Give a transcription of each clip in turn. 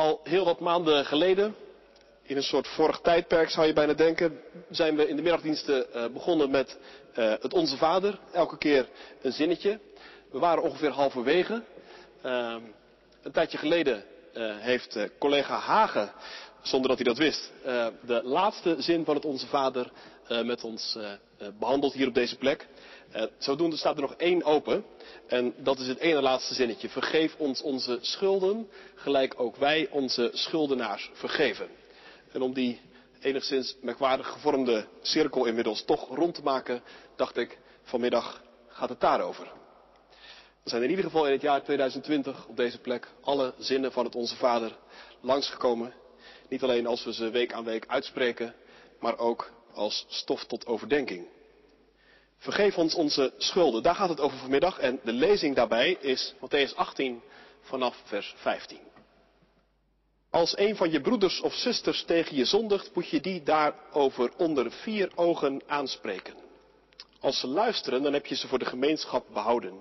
Al heel wat maanden geleden, in een soort vorig tijdperk zou je bijna denken, zijn we in de middagdiensten eh, begonnen met uh, het Onze Vader. Elke keer een zinnetje. We waren ongeveer halverwege. Uh, een tijdje geleden heeft collega Hagen, zonder dat hij dat wist, de laatste zin van het Onze Vader met ons behandeld hier op deze plek. Zodoende staat er nog één open. En dat is het ene laatste zinnetje. Vergeef ons onze schulden, gelijk ook wij onze schuldenaars vergeven. En om die enigszins merkwaardig gevormde cirkel inmiddels toch rond te maken, dacht ik, vanmiddag gaat het daarover. Er zijn in ieder geval in het jaar 2020 op deze plek alle zinnen van het Onze Vader langsgekomen. Niet alleen als we ze week aan week uitspreken, maar ook als stof tot overdenking. Vergeef ons onze schulden. Daar gaat het over vanmiddag. En de lezing daarbij is Matthäus 18 vanaf vers 15. Als een van je broeders of zusters tegen je zondigt, moet je die daarover onder vier ogen aanspreken. Als ze luisteren, dan heb je ze voor de gemeenschap behouden.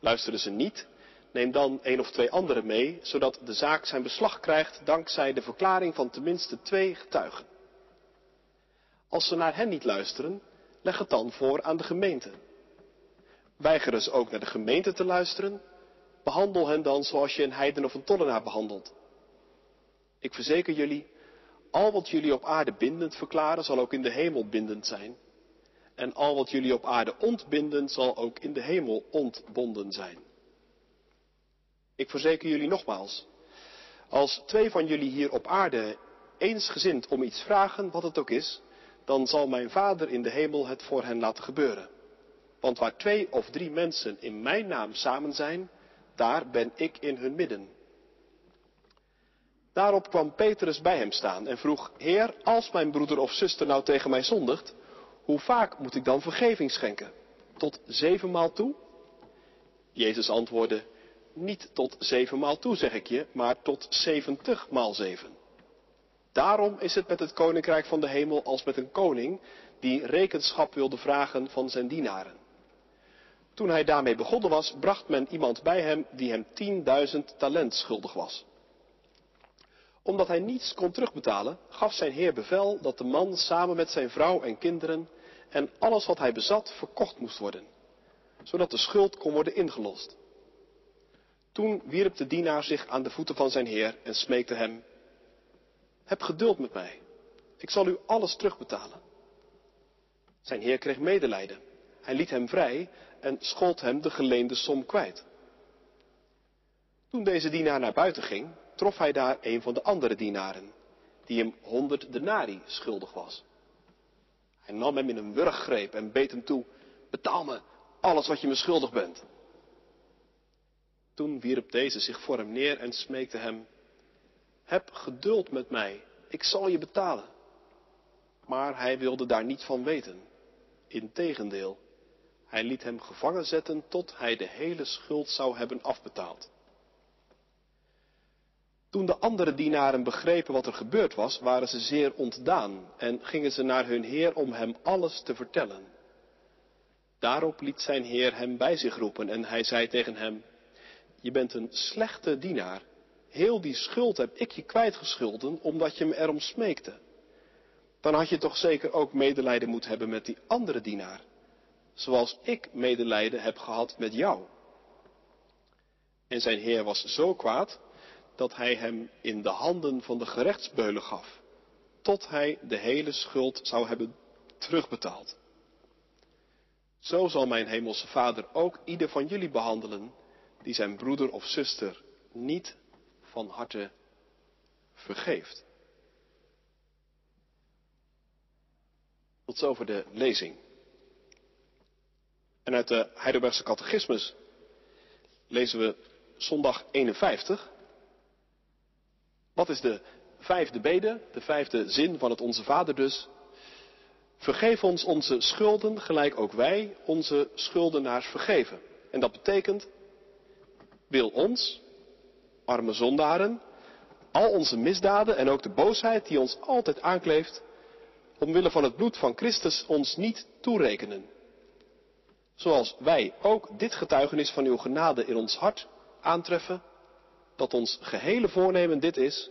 Luisteren ze niet, neem dan een of twee anderen mee, zodat de zaak zijn beslag krijgt dankzij de verklaring van tenminste twee getuigen. Als ze naar hen niet luisteren, leg het dan voor aan de gemeente. Weigeren ze ook naar de gemeente te luisteren, behandel hen dan zoals je een heiden of een tollenaar behandelt. Ik verzeker jullie, al wat jullie op aarde bindend verklaren, zal ook in de hemel bindend zijn. En al wat jullie op aarde ontbinden, zal ook in de hemel ontbonden zijn. Ik verzeker jullie nogmaals, als twee van jullie hier op aarde eensgezind om iets vragen, wat het ook is, dan zal mijn Vader in de hemel het voor hen laten gebeuren. Want waar twee of drie mensen in mijn naam samen zijn, daar ben ik in hun midden. Daarop kwam Petrus bij hem staan en vroeg, Heer, als mijn broeder of zuster nou tegen mij zondigt, hoe vaak moet ik dan vergeving schenken? Tot zevenmaal toe? Jezus antwoordde, niet tot zevenmaal toe zeg ik je, maar tot zeventigmaal zeven. Daarom is het met het koninkrijk van de hemel als met een koning die rekenschap wilde vragen van zijn dienaren. Toen hij daarmee begonnen was, bracht men iemand bij hem die hem tienduizend talent schuldig was omdat hij niets kon terugbetalen, gaf zijn heer bevel dat de man samen met zijn vrouw en kinderen en alles wat hij bezat verkocht moest worden, zodat de schuld kon worden ingelost. Toen wierp de dienaar zich aan de voeten van zijn heer en smeekte hem, heb geduld met mij, ik zal u alles terugbetalen. Zijn heer kreeg medelijden. Hij liet hem vrij en schold hem de geleende som kwijt. Toen deze dienaar naar buiten ging, trof hij daar een van de andere dienaren, die hem honderd denari schuldig was. Hij nam hem in een wurggreep en beet hem toe, betaal me alles wat je me schuldig bent. Toen wierp deze zich voor hem neer en smeekte hem, heb geduld met mij, ik zal je betalen. Maar hij wilde daar niet van weten. Integendeel, hij liet hem gevangen zetten tot hij de hele schuld zou hebben afbetaald. Toen de andere dienaren begrepen wat er gebeurd was, waren ze zeer ontdaan en gingen ze naar hun heer om hem alles te vertellen. Daarop liet zijn heer hem bij zich roepen en hij zei tegen hem, je bent een slechte dienaar. Heel die schuld heb ik je kwijtgeschulden omdat je me erom smeekte. Dan had je toch zeker ook medelijden moeten hebben met die andere dienaar, zoals ik medelijden heb gehad met jou. En zijn heer was zo kwaad dat hij hem in de handen van de gerechtsbeulen gaf, tot hij de hele schuld zou hebben terugbetaald. Zo zal mijn hemelse Vader ook ieder van jullie behandelen die zijn broeder of zuster niet van harte vergeeft. Tot zover de lezing. En uit de Heidelbergse catechismus lezen we zondag 51. Wat is de vijfde bede, de vijfde zin van het Onze Vader dus? Vergeef ons onze schulden, gelijk ook wij onze schuldenaars vergeven. En dat betekent, wil ons, arme zondaren, al onze misdaden en ook de boosheid die ons altijd aankleeft, omwille van het bloed van Christus ons niet toerekenen. Zoals wij ook dit getuigenis van uw genade in ons hart aantreffen, dat ons gehele voornemen dit is,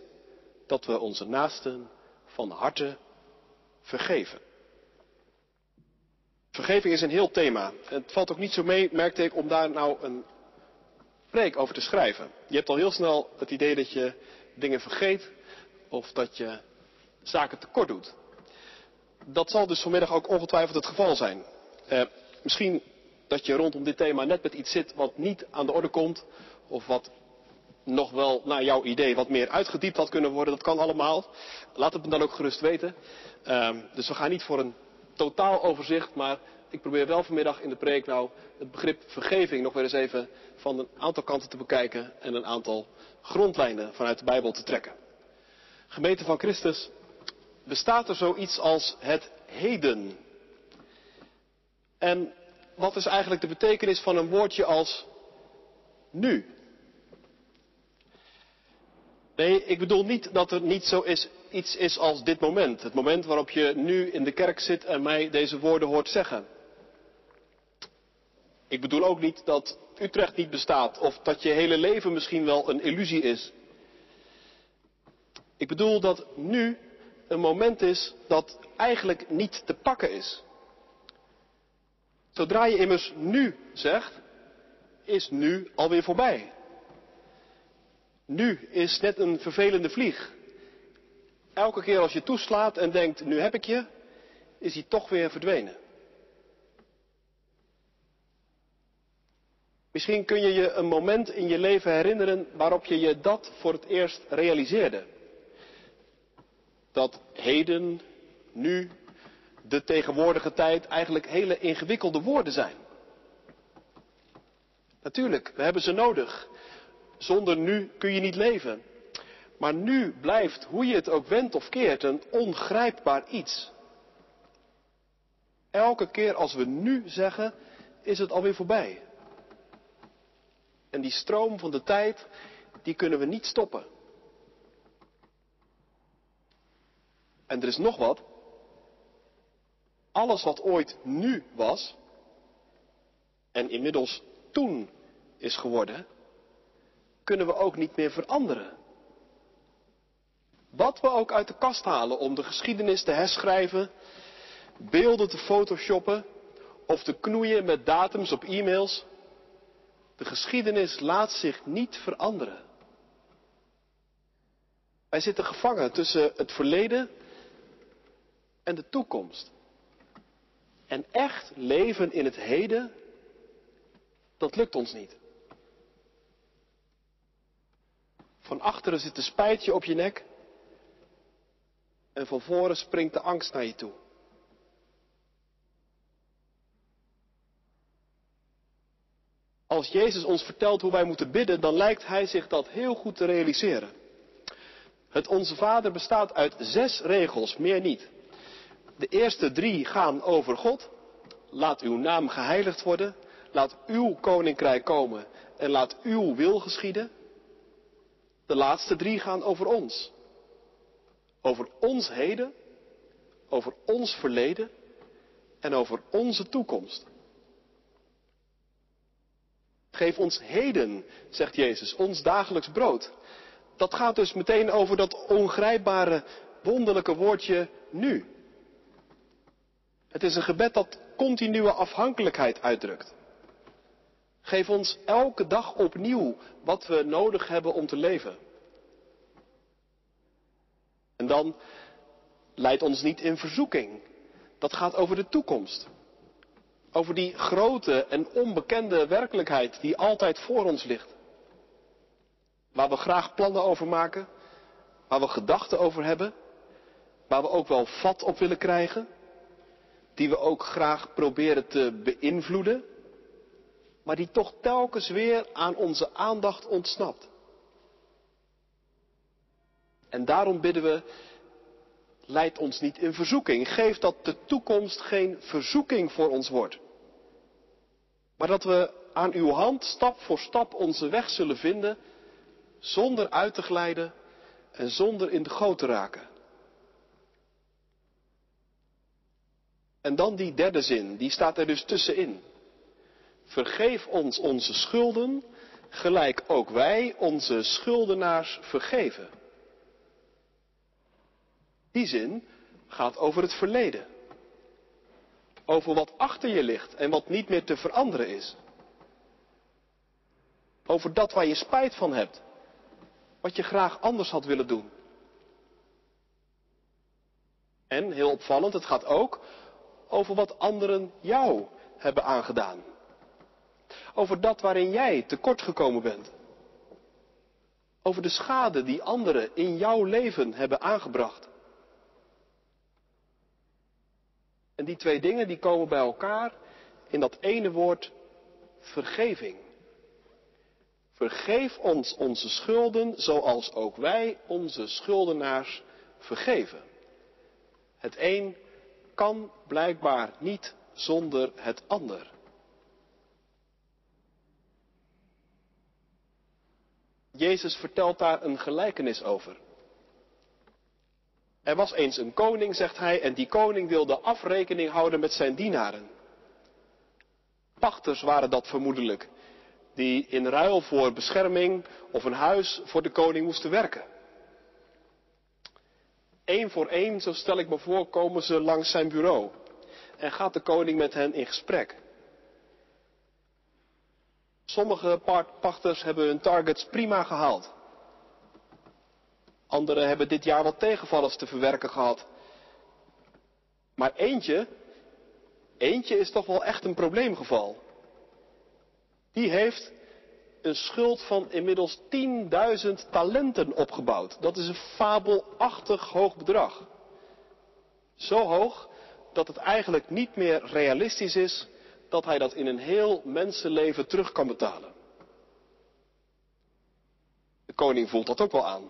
dat we onze naasten van harte vergeven. Vergeving is een heel thema. Het valt ook niet zo mee, merkte ik, om daar nou een preek over te schrijven. Je hebt al heel snel het idee dat je dingen vergeet of dat je zaken tekort doet. Dat zal dus vanmiddag ook ongetwijfeld het geval zijn. Eh, misschien dat je rondom dit thema net met iets zit wat niet aan de orde komt, of wat nog wel naar jouw idee wat meer uitgediept had kunnen worden. Dat kan allemaal. Laat het me dan ook gerust weten. Uh, dus we gaan niet voor een totaal overzicht, maar ik probeer wel vanmiddag in de preek nou het begrip vergeving nog weer eens even van een aantal kanten te bekijken en een aantal grondlijnen vanuit de Bijbel te trekken. Gemeente van Christus, bestaat er zoiets als het heden? En wat is eigenlijk de betekenis van een woordje als nu? Nee, ik bedoel niet dat er niet zo is, iets is als dit moment. Het moment waarop je nu in de kerk zit en mij deze woorden hoort zeggen. Ik bedoel ook niet dat Utrecht niet bestaat of dat je hele leven misschien wel een illusie is. Ik bedoel dat nu een moment is dat eigenlijk niet te pakken is. Zodra je immers nu zegt, is nu alweer voorbij. Nu is net een vervelende vlieg. Elke keer als je toeslaat en denkt, nu heb ik je, is hij toch weer verdwenen. Misschien kun je je een moment in je leven herinneren waarop je je dat voor het eerst realiseerde. Dat heden, nu, de tegenwoordige tijd eigenlijk hele ingewikkelde woorden zijn. Natuurlijk, we hebben ze nodig. Zonder nu kun je niet leven. Maar nu blijft, hoe je het ook wendt of keert, een ongrijpbaar iets. Elke keer als we nu zeggen, is het alweer voorbij. En die stroom van de tijd, die kunnen we niet stoppen. En er is nog wat. Alles wat ooit nu was, en inmiddels toen is geworden, kunnen we ook niet meer veranderen. Wat we ook uit de kast halen om de geschiedenis te herschrijven, beelden te photoshoppen of te knoeien met datums op e-mails, de geschiedenis laat zich niet veranderen. Wij zitten gevangen tussen het verleden en de toekomst. En echt leven in het heden, dat lukt ons niet. Van achteren zit de spijtje op je nek. En van voren springt de angst naar je toe. Als Jezus ons vertelt hoe wij moeten bidden, dan lijkt Hij zich dat heel goed te realiseren. Het Onze Vader bestaat uit zes regels, meer niet. De eerste drie gaan over God. Laat uw naam geheiligd worden. Laat uw koninkrijk komen en laat uw wil geschieden. De laatste drie gaan over ons. Over ons heden, over ons verleden en over onze toekomst. Geef ons heden, zegt Jezus, ons dagelijks brood. Dat gaat dus meteen over dat ongrijpbare, wonderlijke woordje nu. Het is een gebed dat continue afhankelijkheid uitdrukt. Geef ons elke dag opnieuw wat we nodig hebben om te leven. En dan leid ons niet in verzoeking. Dat gaat over de toekomst. Over die grote en onbekende werkelijkheid die altijd voor ons ligt. Waar we graag plannen over maken, waar we gedachten over hebben, waar we ook wel vat op willen krijgen, die we ook graag proberen te beïnvloeden, maar die toch telkens weer aan onze aandacht ontsnapt. En daarom bidden we, leid ons niet in verzoeking. Geef dat de toekomst geen verzoeking voor ons wordt. Maar dat we aan uw hand stap voor stap onze weg zullen vinden, zonder uit te glijden en zonder in de goot te raken. En dan die derde zin, die staat er dus tussenin. Vergeef ons onze schulden, gelijk ook wij onze schuldenaars vergeven. Die zin gaat over het verleden. Over wat achter je ligt en wat niet meer te veranderen is. Over dat waar je spijt van hebt. Wat je graag anders had willen doen. En, heel opvallend, het gaat ook over wat anderen jou hebben aangedaan. Over dat waarin jij tekortgekomen bent. Over de schade die anderen in jouw leven hebben aangebracht. En die twee dingen die komen bij elkaar in dat ene woord vergeving. Vergeef ons onze schulden zoals ook wij onze schuldenaars vergeven. Het een kan blijkbaar niet zonder het ander. Jezus vertelt daar een gelijkenis over. Er was eens een koning, zegt hij, en die koning wilde afrekening houden met zijn dienaren. Pachters waren dat vermoedelijk, die in ruil voor bescherming of een huis voor de koning moesten werken. Eén voor één, zo stel ik me voor, komen ze langs zijn bureau en gaat de koning met hen in gesprek. Sommige pachters hebben hun targets prima gehaald. Anderen hebben dit jaar wat tegenvallers te verwerken gehad. Maar eentje, eentje is toch wel echt een probleemgeval. Die heeft een schuld van inmiddels 10.000 talenten opgebouwd. Dat is een fabelachtig hoog bedrag. Zo hoog dat het eigenlijk niet meer realistisch is dat hij dat in een heel mensenleven terug kan betalen. De koning voelt dat ook wel aan.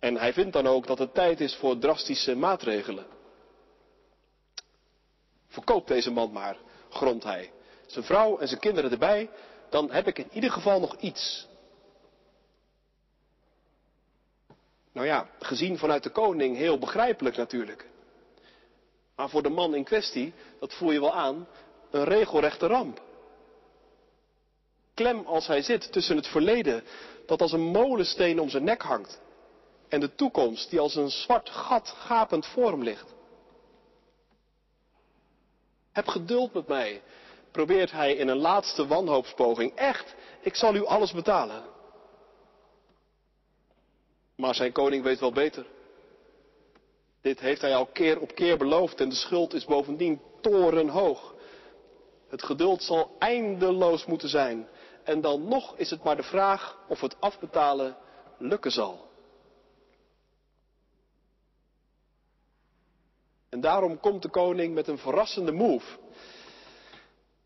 En hij vindt dan ook dat het tijd is voor drastische maatregelen. Verkoop deze man maar, grondt hij. Zijn vrouw en zijn kinderen erbij, dan heb ik in ieder geval nog iets. Nou ja, gezien vanuit de koning heel begrijpelijk natuurlijk. Maar voor de man in kwestie, dat voel je wel aan, een regelrechte ramp. Klem als hij zit tussen het verleden dat als een molensteen om zijn nek hangt en de toekomst die als een zwart gat gapend voor hem ligt. Heb geduld met mij, probeert hij in een laatste wanhoopspoging. Echt, ik zal u alles betalen. Maar zijn koning weet wel beter. Dit heeft hij al keer op keer beloofd en de schuld is bovendien torenhoog. Het geduld zal eindeloos moeten zijn. En dan nog is het maar de vraag of het afbetalen lukken zal. En daarom komt de koning met een verrassende move.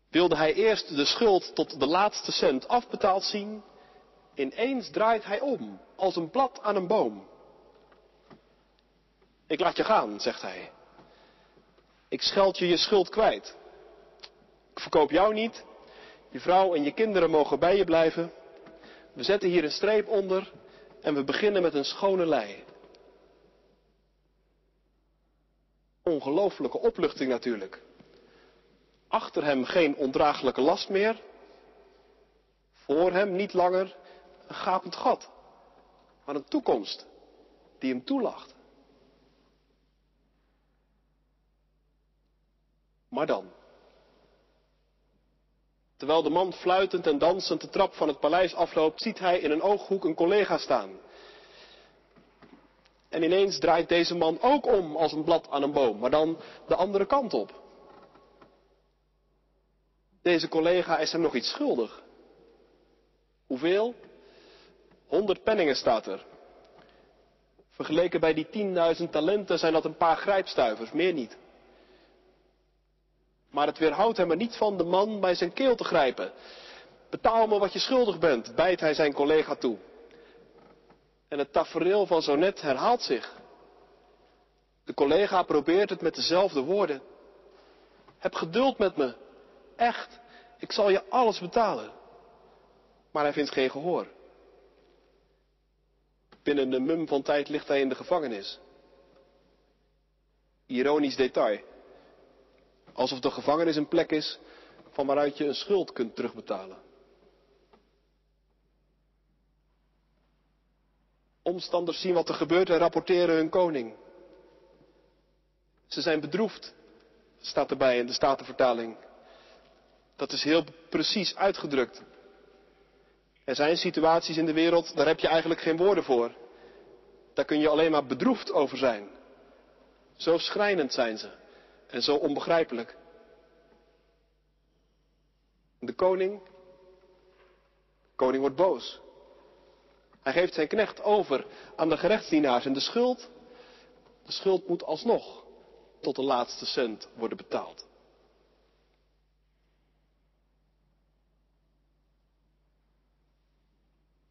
Wilde hij eerst de schuld tot de laatste cent afbetaald zien, ineens draait hij om, als een blad aan een boom. Ik laat je gaan, zegt hij. Ik scheld je je schuld kwijt. Ik verkoop jou niet. Je vrouw en je kinderen mogen bij je blijven. We zetten hier een streep onder en we beginnen met een schone lei. Ongelooflijke opluchting natuurlijk. Achter hem geen ondraaglijke last meer. Voor hem niet langer een gapend gat, maar een toekomst die hem toelacht. Maar dan. Terwijl de man fluitend en dansend de trap van het paleis afloopt, ziet hij in een ooghoek een collega staan. En ineens draait deze man ook om als een blad aan een boom, maar dan de andere kant op. Deze collega is hem nog iets schuldig. Hoeveel? Honderd penningen staat er. Vergeleken bij die tienduizend talenten zijn dat een paar grijpstuivers, meer niet. Maar het weerhoudt hem er niet van de man bij zijn keel te grijpen. Betaal me wat je schuldig bent, bijt hij zijn collega toe. En het tafereel van zo net herhaalt zich. De collega probeert het met dezelfde woorden. Heb geduld met me. Echt, ik zal je alles betalen. Maar hij vindt geen gehoor. Binnen een mum van tijd ligt hij in de gevangenis. Ironisch detail. Alsof de gevangenis een plek is van waaruit je een schuld kunt terugbetalen. Omstanders zien wat er gebeurt en rapporteren hun koning. Ze zijn bedroefd, staat erbij in de Statenvertaling. Dat is heel precies uitgedrukt. Er zijn situaties in de wereld, daar heb je eigenlijk geen woorden voor. Daar kun je alleen maar bedroefd over zijn. Zo schrijnend zijn ze en zo onbegrijpelijk. De koning, koning wordt boos. Hij geeft zijn knecht over aan de gerechtsdienaars en de schuld, de schuld moet alsnog tot de laatste cent worden betaald.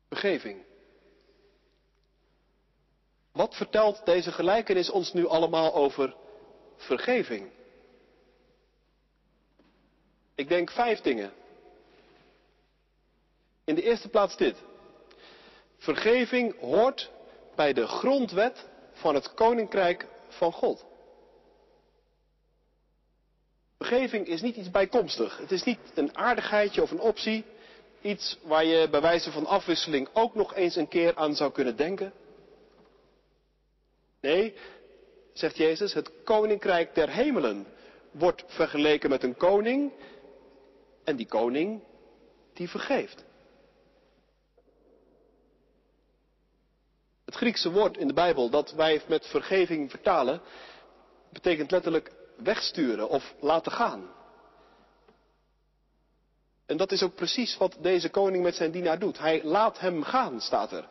Vergeving. Wat vertelt deze gelijkenis ons nu allemaal over vergeving? Ik denk vijf dingen. In de eerste plaats dit. Vergeving hoort bij de grondwet van het koninkrijk van God. Vergeving is niet iets bijkomstig. Het is niet een aardigheidje of een optie. Iets waar je bij wijze van afwisseling ook nog eens een keer aan zou kunnen denken. Nee, zegt Jezus, het koninkrijk der hemelen wordt vergeleken met een koning. En die koning, die vergeeft. Het Griekse woord in de Bijbel dat wij met vergeving vertalen, betekent letterlijk wegsturen of laten gaan. En dat is ook precies wat deze koning met zijn dienaar doet. Hij laat hem gaan, staat er.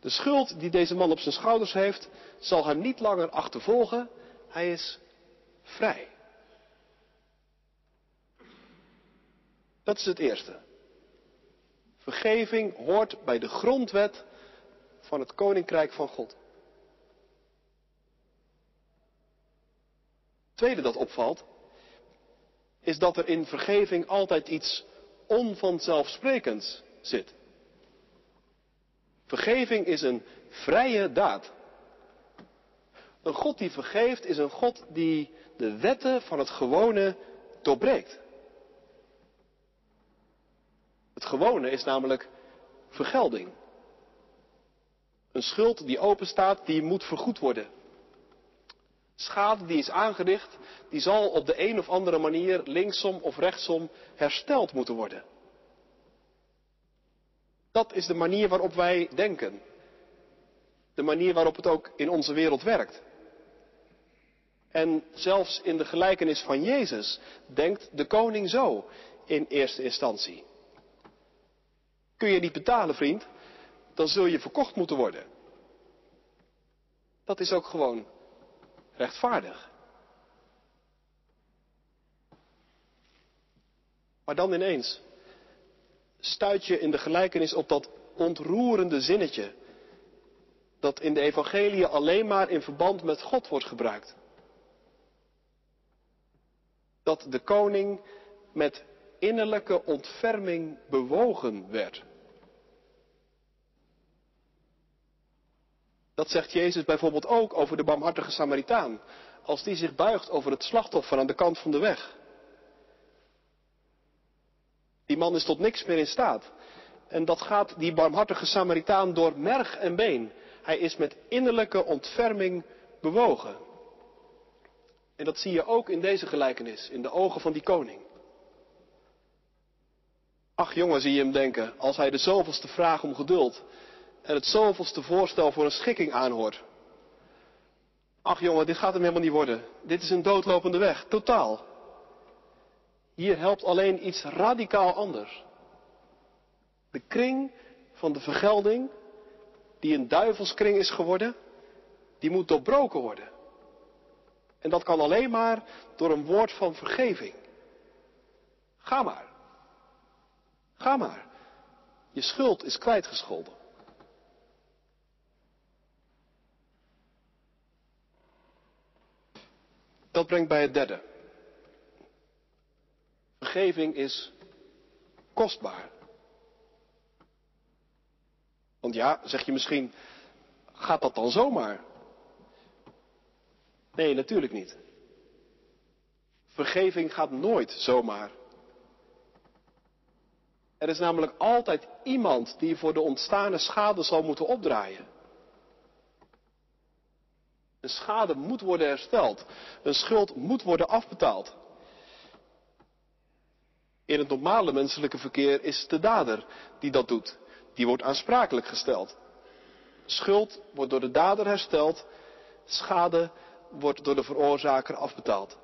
De schuld die deze man op zijn schouders heeft, zal hem niet langer achtervolgen. Hij is vrij. Dat is het eerste. Vergeving hoort bij de grondwet van het koninkrijk van God. Het tweede dat opvalt, is dat er in vergeving altijd iets onvanzelfsprekends zit. Vergeving is een vrije daad. Een God die vergeeft is een God die de wetten van het gewone doorbreekt. Het gewone is namelijk vergelding. Een schuld die openstaat, die moet vergoed worden. Schade die is aangericht, die zal op de een of andere manier linksom of rechtsom hersteld moeten worden. Dat is de manier waarop wij denken. De manier waarop het ook in onze wereld werkt. En zelfs in de gelijkenis van Jezus denkt de koning zo in eerste instantie. Kun je niet betalen, vriend? Dan zul je verkocht moeten worden. Dat is ook gewoon rechtvaardig. Maar dan ineens stuit je in de gelijkenis op dat ontroerende zinnetje dat in de evangelie alleen maar in verband met God wordt gebruikt. Dat de koning met innerlijke ontferming bewogen werd. Dat zegt Jezus bijvoorbeeld ook over de barmhartige Samaritaan, als die zich buigt over het slachtoffer aan de kant van de weg. Die man is tot niks meer in staat. En dat gaat die barmhartige Samaritaan door merg en been. Hij is met innerlijke ontferming bewogen. En dat zie je ook in deze gelijkenis, in de ogen van die koning. Ach jongen, zie je hem denken, als hij de zoveelste vraag om geduld en het zoveelste voorstel voor een schikking aanhoort. Ach jongen, dit gaat hem helemaal niet worden. Dit is een doodlopende weg, totaal. Hier helpt alleen iets radicaal anders. De kring van de vergelding, die een duivelskring is geworden, die moet doorbroken worden. En dat kan alleen maar door een woord van vergeving. Ga maar. Ga maar. Je schuld is kwijtgescholden. Dat brengt bij het derde. Vergeving is kostbaar. Want ja, zeg je misschien, gaat dat dan zomaar? Nee, natuurlijk niet. Vergeving gaat nooit zomaar. Er is namelijk altijd iemand die voor de ontstane schade zal moeten opdraaien. Een schade moet worden hersteld. Een schuld moet worden afbetaald. In het normale menselijke verkeer is het de dader die dat doet. Die wordt aansprakelijk gesteld. Schuld wordt door de dader hersteld. Schade wordt door de veroorzaker afbetaald.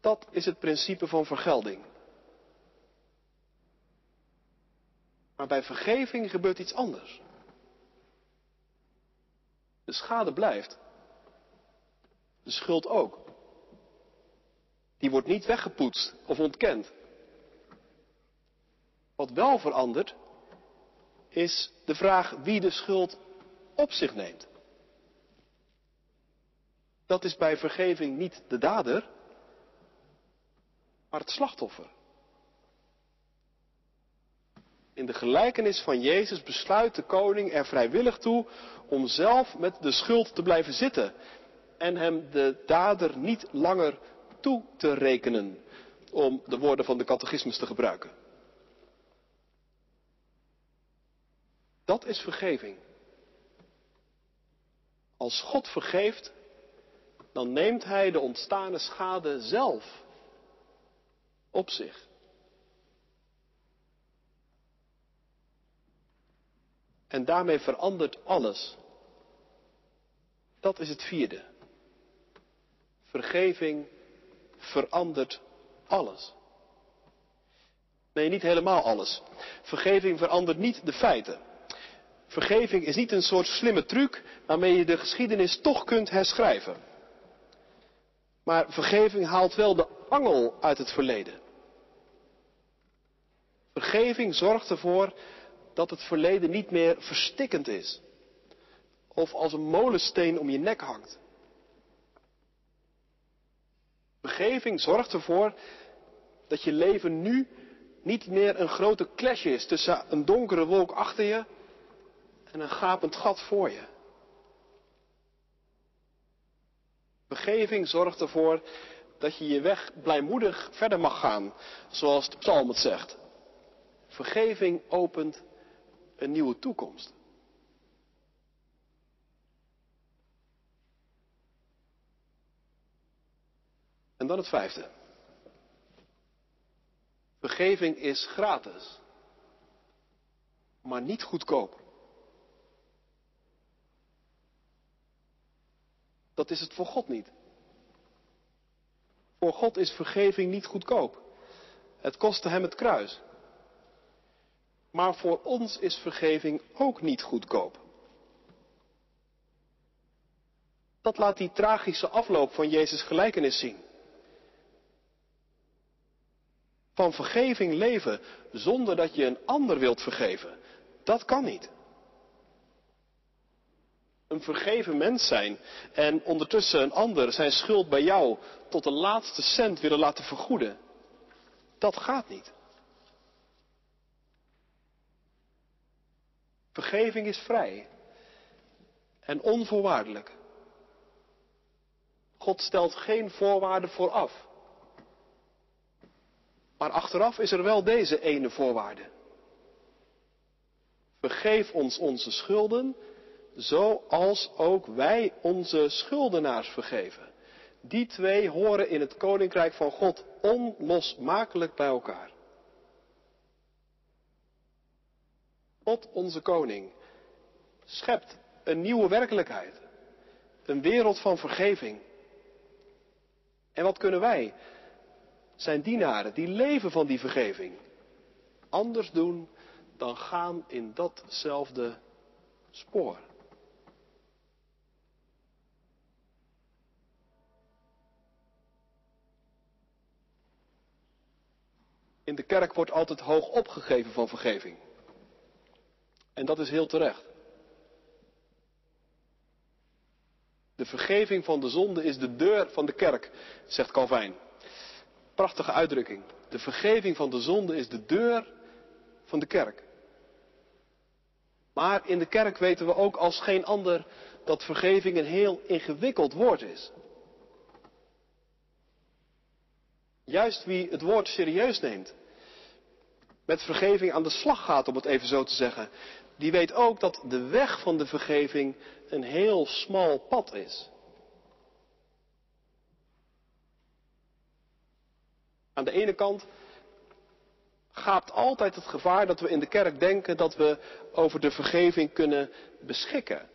Dat is het principe van vergelding. Maar bij vergeving gebeurt iets anders. De schade blijft. De schuld ook. Die wordt niet weggepoetst of ontkend. Wat wel verandert, is de vraag wie de schuld op zich neemt. Dat is bij vergeving niet de dader, maar het slachtoffer. In de gelijkenis van Jezus besluit de koning er vrijwillig toe om zelf met de schuld te blijven zitten en hem de dader niet langer toe te rekenen, om de woorden van de catechismus te gebruiken. Dat is vergeving. Als God vergeeft, dan neemt Hij de ontstane schade zelf op zich. En daarmee verandert alles. Dat is het vierde. Vergeving verandert alles. Nee, niet helemaal alles. Vergeving verandert niet de feiten. Vergeving is niet een soort slimme truc waarmee je de geschiedenis toch kunt herschrijven. Maar vergeving haalt wel de angel uit het verleden. Vergeving zorgt ervoor dat het verleden niet meer verstikkend is. Of als een molensteen om je nek hangt. Vergeving zorgt ervoor dat je leven nu niet meer een grote clash is tussen een donkere wolk achter je en een gapend gat voor je. Vergeving zorgt ervoor dat je je weg blijmoedig verder mag gaan, zoals de psalm het zegt. Vergeving opent een nieuwe toekomst. En dan het vijfde. Vergeving is gratis, maar niet goedkoop. Dat is het voor God niet. Voor God is vergeving niet goedkoop. Het kostte hem het kruis. Maar voor ons is vergeving ook niet goedkoop. Dat laat die tragische afloop van Jezus gelijkenis zien. Van vergeving leven zonder dat je een ander wilt vergeven, dat kan niet. Een vergeven mens zijn en ondertussen een ander zijn schuld bij jou tot de laatste cent willen laten vergoeden, dat gaat niet. Vergeving is vrij en onvoorwaardelijk. God stelt geen voorwaarden vooraf. Maar achteraf is er wel deze ene voorwaarde. Vergeef ons onze schulden, zoals ook wij onze schuldenaars vergeven. Die twee horen in het koninkrijk van God onlosmakelijk bij elkaar. God, onze koning, schept een nieuwe werkelijkheid. Een wereld van vergeving. En wat kunnen wij, zijn dienaren, die leven van die vergeving, anders doen dan gaan in datzelfde spoor? In de kerk wordt altijd hoog opgegeven van vergeving. En dat is heel terecht. De vergeving van de zonde is de deur van de kerk, zegt Calvijn. Prachtige uitdrukking. De vergeving van de zonde is de deur van de kerk. Maar in de kerk weten we ook als geen ander dat vergeving een heel ingewikkeld woord is. Juist wie het woord serieus neemt, met vergeving aan de slag gaat, om het even zo te zeggen, die weet ook dat de weg van de vergeving een heel smal pad is. Aan de ene kant gaapt altijd het gevaar dat we in de kerk denken dat we over de vergeving kunnen beschikken.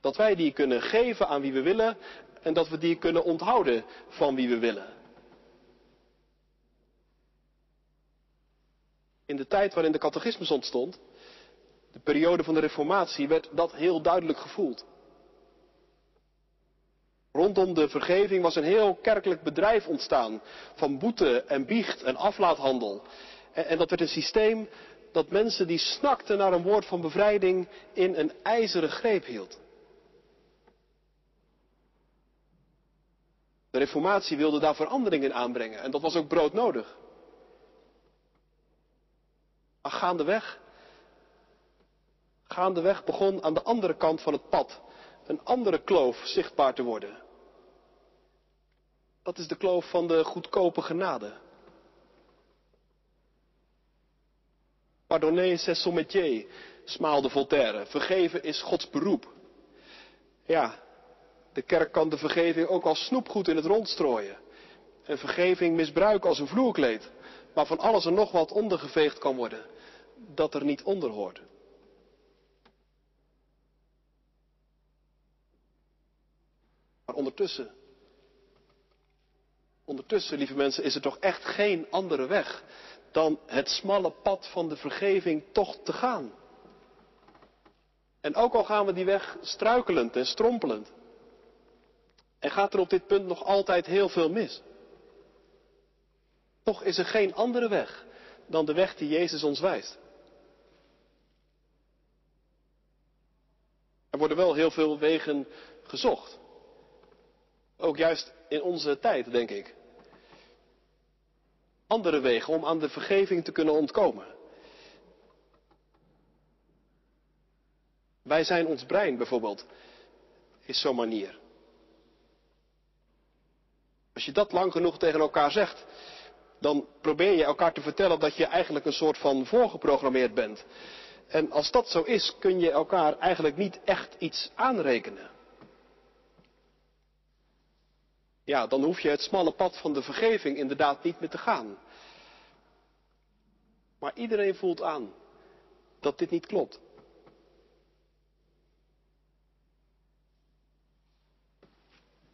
Dat wij die kunnen geven aan wie we willen en dat we die kunnen onthouden van wie we willen. In de tijd waarin de catechismus ontstond, de periode van de Reformatie, werd dat heel duidelijk gevoeld. Rondom de vergeving was een heel kerkelijk bedrijf ontstaan van boete en biecht en aflaathandel. En, en dat werd een systeem dat mensen die snakten naar een woord van bevrijding in een ijzeren greep hield. De Reformatie wilde daar verandering in aanbrengen en dat was ook broodnodig. Maar gaandeweg, gaandeweg begon aan de andere kant van het pad een andere kloof zichtbaar te worden. Dat is de kloof van de goedkope genade. Pardonnez c'est son smaalde Voltaire. Vergeven is Gods beroep. Ja, de kerk kan de vergeving ook als snoepgoed in het rond strooien. En vergeving misbruiken als een vloerkleed, waarvan alles en nog wat ondergeveegd kan worden, dat er niet onder hoort. Maar ondertussen, ondertussen, lieve mensen, is er toch echt geen andere weg dan het smalle pad van de vergeving toch te gaan. En ook al gaan we die weg struikelend en strompelend, en gaat er op dit punt nog altijd heel veel mis. Toch is er geen andere weg dan de weg die Jezus ons wijst. Er worden wel heel veel wegen gezocht. Ook juist in onze tijd, denk ik. Andere wegen om aan de vergeving te kunnen ontkomen. Wij zijn ons brein bijvoorbeeld, is zo'n manier. Als je dat lang genoeg tegen elkaar zegt, dan probeer je elkaar te vertellen dat je eigenlijk een soort van voorgeprogrammeerd bent. En als dat zo is, kun je elkaar eigenlijk niet echt iets aanrekenen. Ja, dan hoef je het smalle pad van de vergeving inderdaad niet meer te gaan. Maar iedereen voelt aan dat dit niet klopt.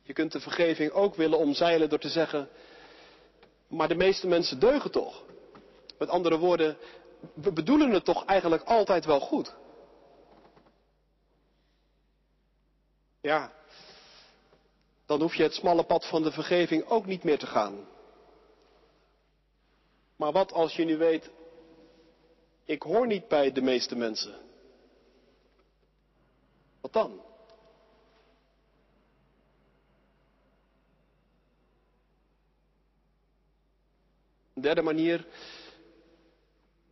Je kunt de vergeving ook willen omzeilen door te zeggen, maar de meeste mensen deugen toch. Met andere woorden, we bedoelen het toch eigenlijk altijd wel goed. Ja, dan hoef je het smalle pad van de vergeving ook niet meer te gaan. Maar wat als je nu weet, ik hoor niet bij de meeste mensen? Wat dan? Een derde manier,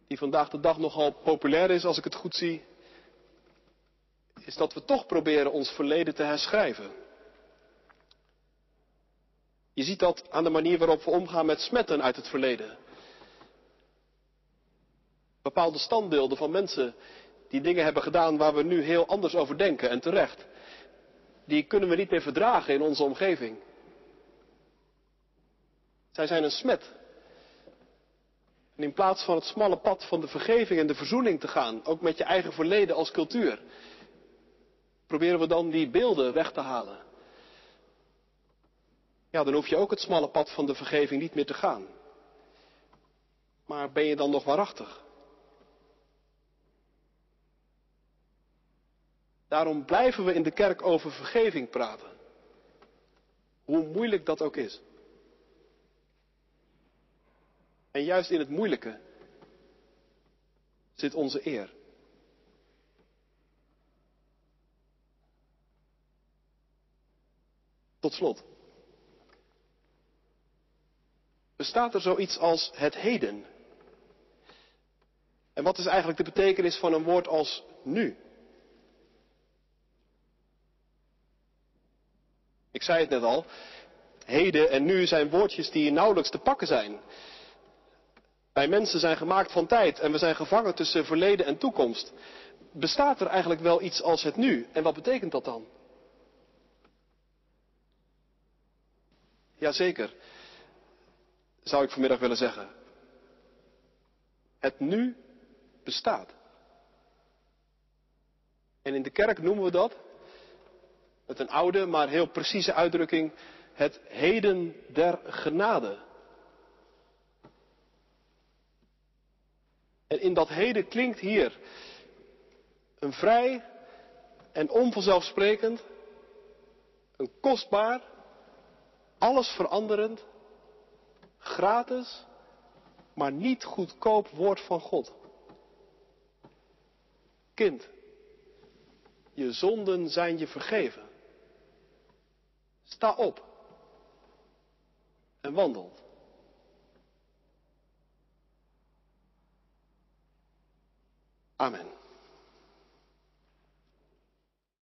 die vandaag de dag nogal populair is als ik het goed zie, is dat we toch proberen ons verleden te herschrijven. Je ziet dat aan de manier waarop we omgaan met smetten uit het verleden. Bepaalde standbeelden van mensen die dingen hebben gedaan waar we nu heel anders over denken en terecht. Die kunnen we niet meer verdragen in onze omgeving. Zij zijn een smet en in plaats van het smalle pad van de vergeving en de verzoening te gaan, ook met je eigen verleden als cultuur, proberen we dan die beelden weg te halen. Ja, dan hoef je ook het smalle pad van de vergeving niet meer te gaan. Maar ben je dan nog waarachtig? Daarom blijven we in de kerk over vergeving praten. Hoe moeilijk dat ook is. En juist in het moeilijke zit onze eer. Tot slot. Bestaat er zoiets als het heden? En wat is eigenlijk de betekenis van een woord als nu? Ik zei het net al. Heden en nu zijn woordjes die nauwelijks te pakken zijn. Wij mensen zijn gemaakt van tijd en we zijn gevangen tussen verleden en toekomst. Bestaat er eigenlijk wel iets als het nu? En wat betekent dat dan? Jazeker, zou ik vanmiddag willen zeggen. Het nu bestaat. En in de kerk noemen we dat, met een oude maar heel precieze uitdrukking, het heden der genade. En in dat heden klinkt hier een vrij en onvanzelfsprekend, een kostbaar, alles veranderend, gratis, maar niet goedkoop woord van God. Kind, je zonden zijn je vergeven. Sta op en wandel. Amen.